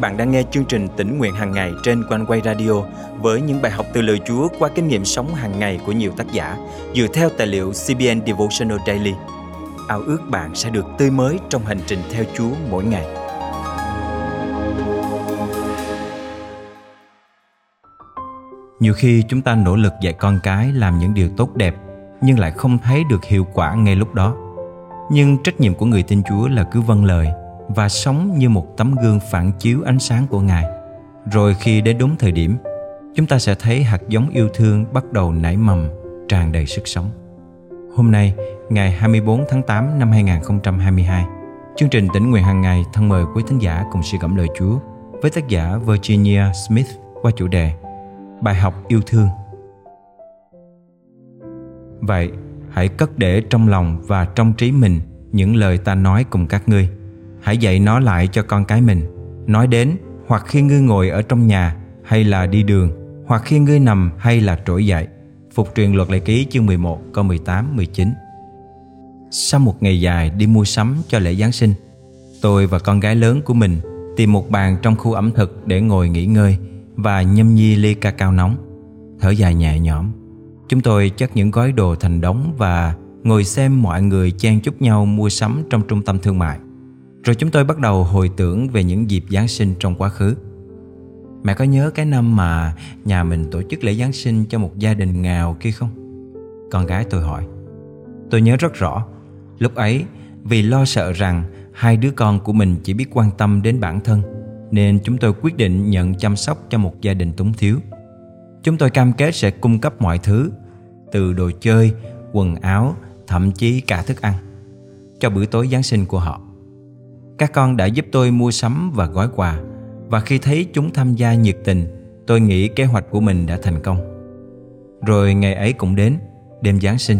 bạn đang nghe chương trình tỉnh nguyện hàng ngày trên quanh quay radio với những bài học từ lời Chúa qua kinh nghiệm sống hàng ngày của nhiều tác giả dựa theo tài liệu CBN Devotional Daily. Ao ước bạn sẽ được tươi mới trong hành trình theo Chúa mỗi ngày. Nhiều khi chúng ta nỗ lực dạy con cái làm những điều tốt đẹp, nhưng lại không thấy được hiệu quả ngay lúc đó. Nhưng trách nhiệm của người tin Chúa là cứ vâng lời và sống như một tấm gương phản chiếu ánh sáng của Ngài. Rồi khi đến đúng thời điểm, chúng ta sẽ thấy hạt giống yêu thương bắt đầu nảy mầm, tràn đầy sức sống. Hôm nay, ngày 24 tháng 8 năm 2022, chương trình tỉnh nguyện hàng ngày thân mời quý thính giả cùng suy gẫm lời Chúa với tác giả Virginia Smith qua chủ đề Bài học yêu thương. Vậy, hãy cất để trong lòng và trong trí mình những lời ta nói cùng các ngươi hãy dạy nó lại cho con cái mình nói đến hoặc khi ngươi ngồi ở trong nhà hay là đi đường hoặc khi ngươi nằm hay là trỗi dậy Phục truyền luật lệ ký chương 11 câu 18 19 Sau một ngày dài đi mua sắm cho lễ Giáng sinh Tôi và con gái lớn của mình tìm một bàn trong khu ẩm thực để ngồi nghỉ ngơi và nhâm nhi ly ca cao nóng. Thở dài nhẹ nhõm, chúng tôi chất những gói đồ thành đống và ngồi xem mọi người chen chúc nhau mua sắm trong trung tâm thương mại. Rồi chúng tôi bắt đầu hồi tưởng về những dịp Giáng sinh trong quá khứ. Mẹ có nhớ cái năm mà nhà mình tổ chức lễ Giáng sinh cho một gia đình nghèo kia không? Con gái tôi hỏi. Tôi nhớ rất rõ. Lúc ấy, vì lo sợ rằng hai đứa con của mình chỉ biết quan tâm đến bản thân, nên chúng tôi quyết định nhận chăm sóc cho một gia đình túng thiếu. Chúng tôi cam kết sẽ cung cấp mọi thứ, từ đồ chơi, quần áo, thậm chí cả thức ăn, cho bữa tối Giáng sinh của họ. Các con đã giúp tôi mua sắm và gói quà. Và khi thấy chúng tham gia nhiệt tình, Tôi nghĩ kế hoạch của mình đã thành công. Rồi ngày ấy cũng đến, Đêm Giáng sinh.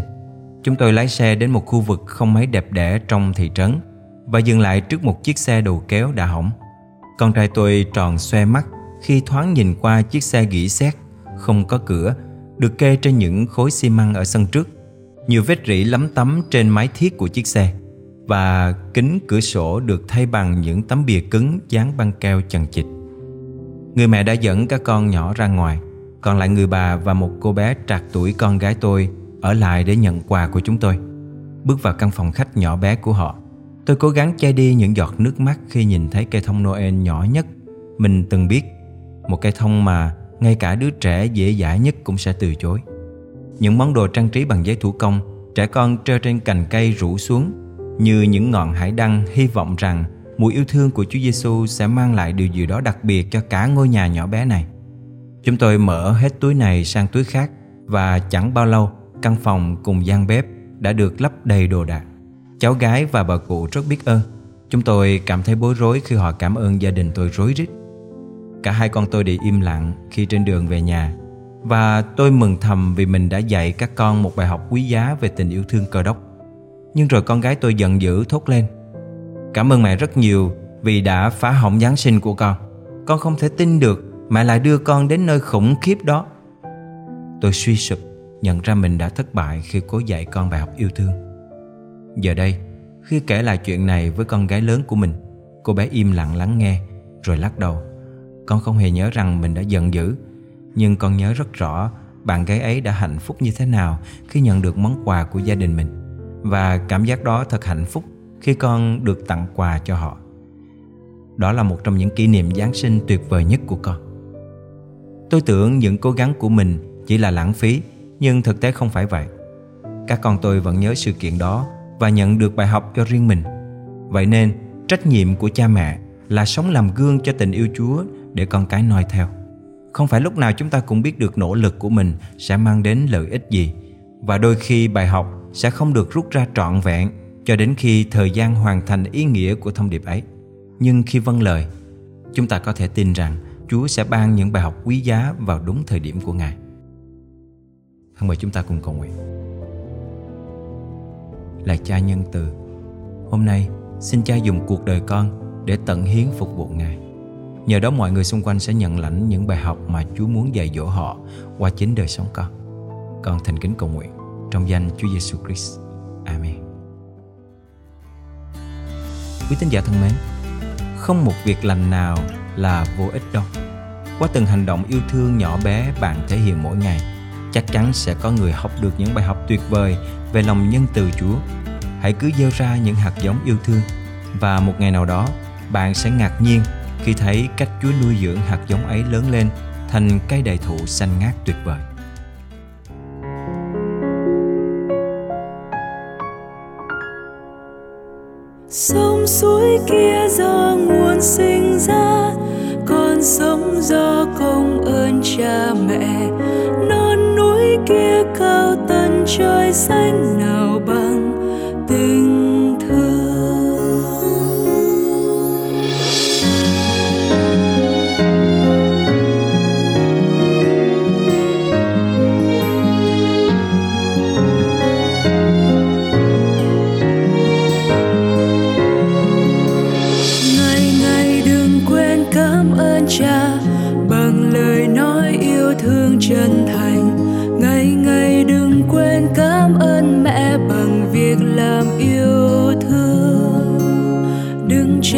Chúng tôi lái xe đến một khu vực không mấy đẹp đẽ trong thị trấn Và dừng lại trước một chiếc xe đầu kéo đã hỏng. Con trai tôi tròn xoe mắt Khi thoáng nhìn qua chiếc xe gỉ sét Không có cửa, Được kê trên những khối xi măng ở sân trước. Nhiều vết rỉ lấm tấm trên mái thiết của chiếc xe và kính cửa sổ được thay bằng những tấm bìa cứng dán băng keo chằng chịt. Người mẹ đã dẫn các con nhỏ ra ngoài, còn lại người bà và một cô bé trạc tuổi con gái tôi ở lại để nhận quà của chúng tôi. Bước vào căn phòng khách nhỏ bé của họ, tôi cố gắng che đi những giọt nước mắt khi nhìn thấy cây thông Noel nhỏ nhất mình từng biết. Một cây thông mà ngay cả đứa trẻ dễ dãi nhất cũng sẽ từ chối. Những món đồ trang trí bằng giấy thủ công, trẻ con treo trên cành cây rủ xuống như những ngọn hải đăng hy vọng rằng mùi yêu thương của Chúa Giêsu sẽ mang lại điều gì đó đặc biệt cho cả ngôi nhà nhỏ bé này. Chúng tôi mở hết túi này sang túi khác và chẳng bao lâu, căn phòng cùng gian bếp đã được lấp đầy đồ đạc. Cháu gái và bà cụ rất biết ơn. Chúng tôi cảm thấy bối rối khi họ cảm ơn gia đình tôi rối rít. Cả hai con tôi đều im lặng khi trên đường về nhà và tôi mừng thầm vì mình đã dạy các con một bài học quý giá về tình yêu thương cơ đốc. Nhưng rồi con gái tôi giận dữ thốt lên. Cảm ơn mẹ rất nhiều Vì đã phá hỏng Giáng sinh của con. Con không thể tin được Mẹ lại đưa con đến nơi khủng khiếp đó. Tôi suy sụp, Nhận ra mình đã thất bại Khi cố dạy con bài học yêu thương. Giờ đây, Khi kể lại chuyện này với con gái lớn của mình, Cô bé im lặng lắng nghe, Rồi lắc đầu. Con không hề nhớ rằng mình đã giận dữ, Nhưng con nhớ rất rõ Bạn gái ấy đã hạnh phúc như thế nào Khi nhận được món quà của gia đình mình và cảm giác đó thật hạnh phúc khi con được tặng quà cho họ. Đó là một trong những kỷ niệm Giáng sinh tuyệt vời nhất của con. Tôi tưởng những cố gắng của mình chỉ là lãng phí, nhưng thực tế không phải vậy. Các con tôi vẫn nhớ sự kiện đó và nhận được bài học cho riêng mình. Vậy nên, trách nhiệm của cha mẹ là sống làm gương cho tình yêu Chúa để con cái noi theo. Không phải lúc nào chúng ta cũng biết được nỗ lực của mình sẽ mang đến lợi ích gì và đôi khi bài học sẽ không được rút ra trọn vẹn cho đến khi thời gian hoàn thành ý nghĩa của thông điệp ấy. Nhưng khi vâng lời, chúng ta có thể tin rằng Chúa sẽ ban những bài học quý giá vào đúng thời điểm của Ngài. Thân mời chúng ta cùng cầu nguyện. Là cha nhân từ, hôm nay xin cha dùng cuộc đời con để tận hiến phục vụ Ngài. Nhờ đó mọi người xung quanh sẽ nhận lãnh những bài học mà Chúa muốn dạy dỗ họ qua chính đời sống con. Con thành kính cầu nguyện trong danh Chúa Giêsu Christ. Amen. Quý tín giả thân mến, không một việc lành nào là vô ích đâu qua từng hành động yêu thương nhỏ bé bạn thể hiện mỗi ngày chắc chắn sẽ có người học được những bài học tuyệt vời về lòng nhân từ chúa hãy cứ gieo ra những hạt giống yêu thương và một ngày nào đó bạn sẽ ngạc nhiên khi thấy cách chúa nuôi dưỡng hạt giống ấy lớn lên thành cây đại thụ xanh ngát tuyệt vời sông suối kia do nguồn sinh ra con sống do công ơn cha mẹ. Non núi kia cao tận trời xanh nào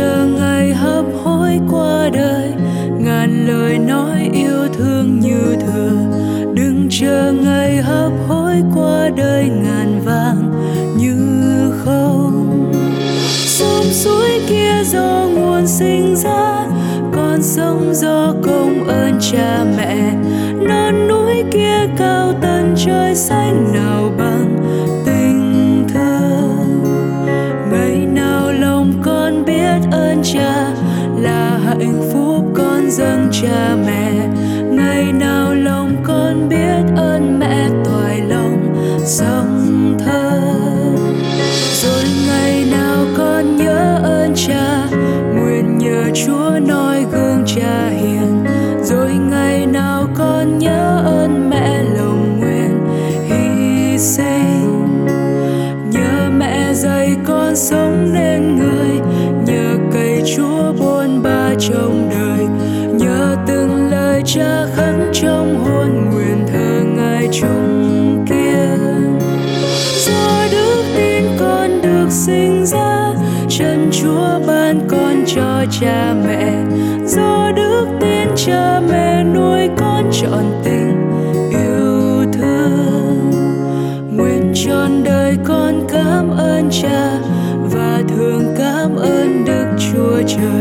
chờ ngày hấp hối qua đời. Ngàn lời nói yêu thương như thừa đừng chờ ngày hấp hối qua đời ngàn vàng như không. Sông suối kia do nguồn sinh ra con sông do công ơn cha mẹ. Non núi kia cao tận trời xanh nào bằng dâng cha mẹ. Ngày nào lòng con biết ơn mẹ toại lòng sông thơ. Rồi ngày nào con nhớ ơn cha, nguyện nhờ chúa noi gương cha hiền. Rồi ngày nào con nhớ ơn mẹ, lòng nguyện hy sinh. Nhờ mẹ dạy con sống nên người, nhờ cây chúa buôn ba trong đời trong hôn nguyện thờ ngài chung kiên do đức tin con được sinh ra chân chúa ban con cho cha mẹ. Do đức tin cha mẹ nuôi con trọn tình, yêu thương. Nguyện trọn đời con cảm ơn cha và thường cảm ơn đức chúa trời.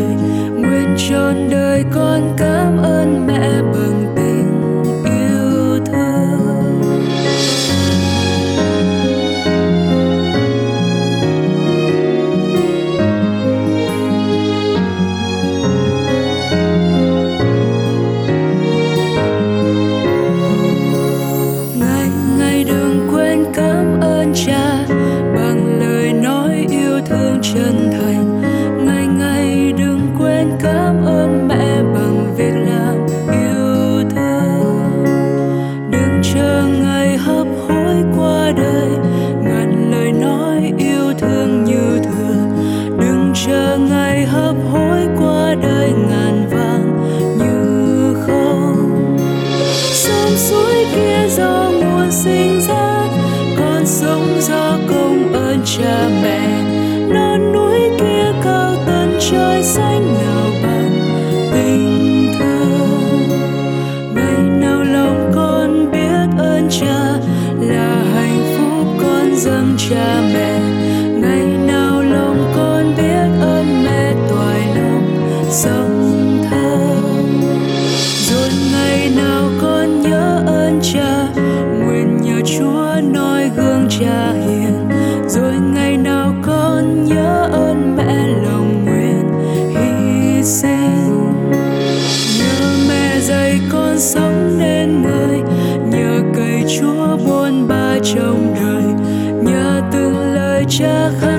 Từng lời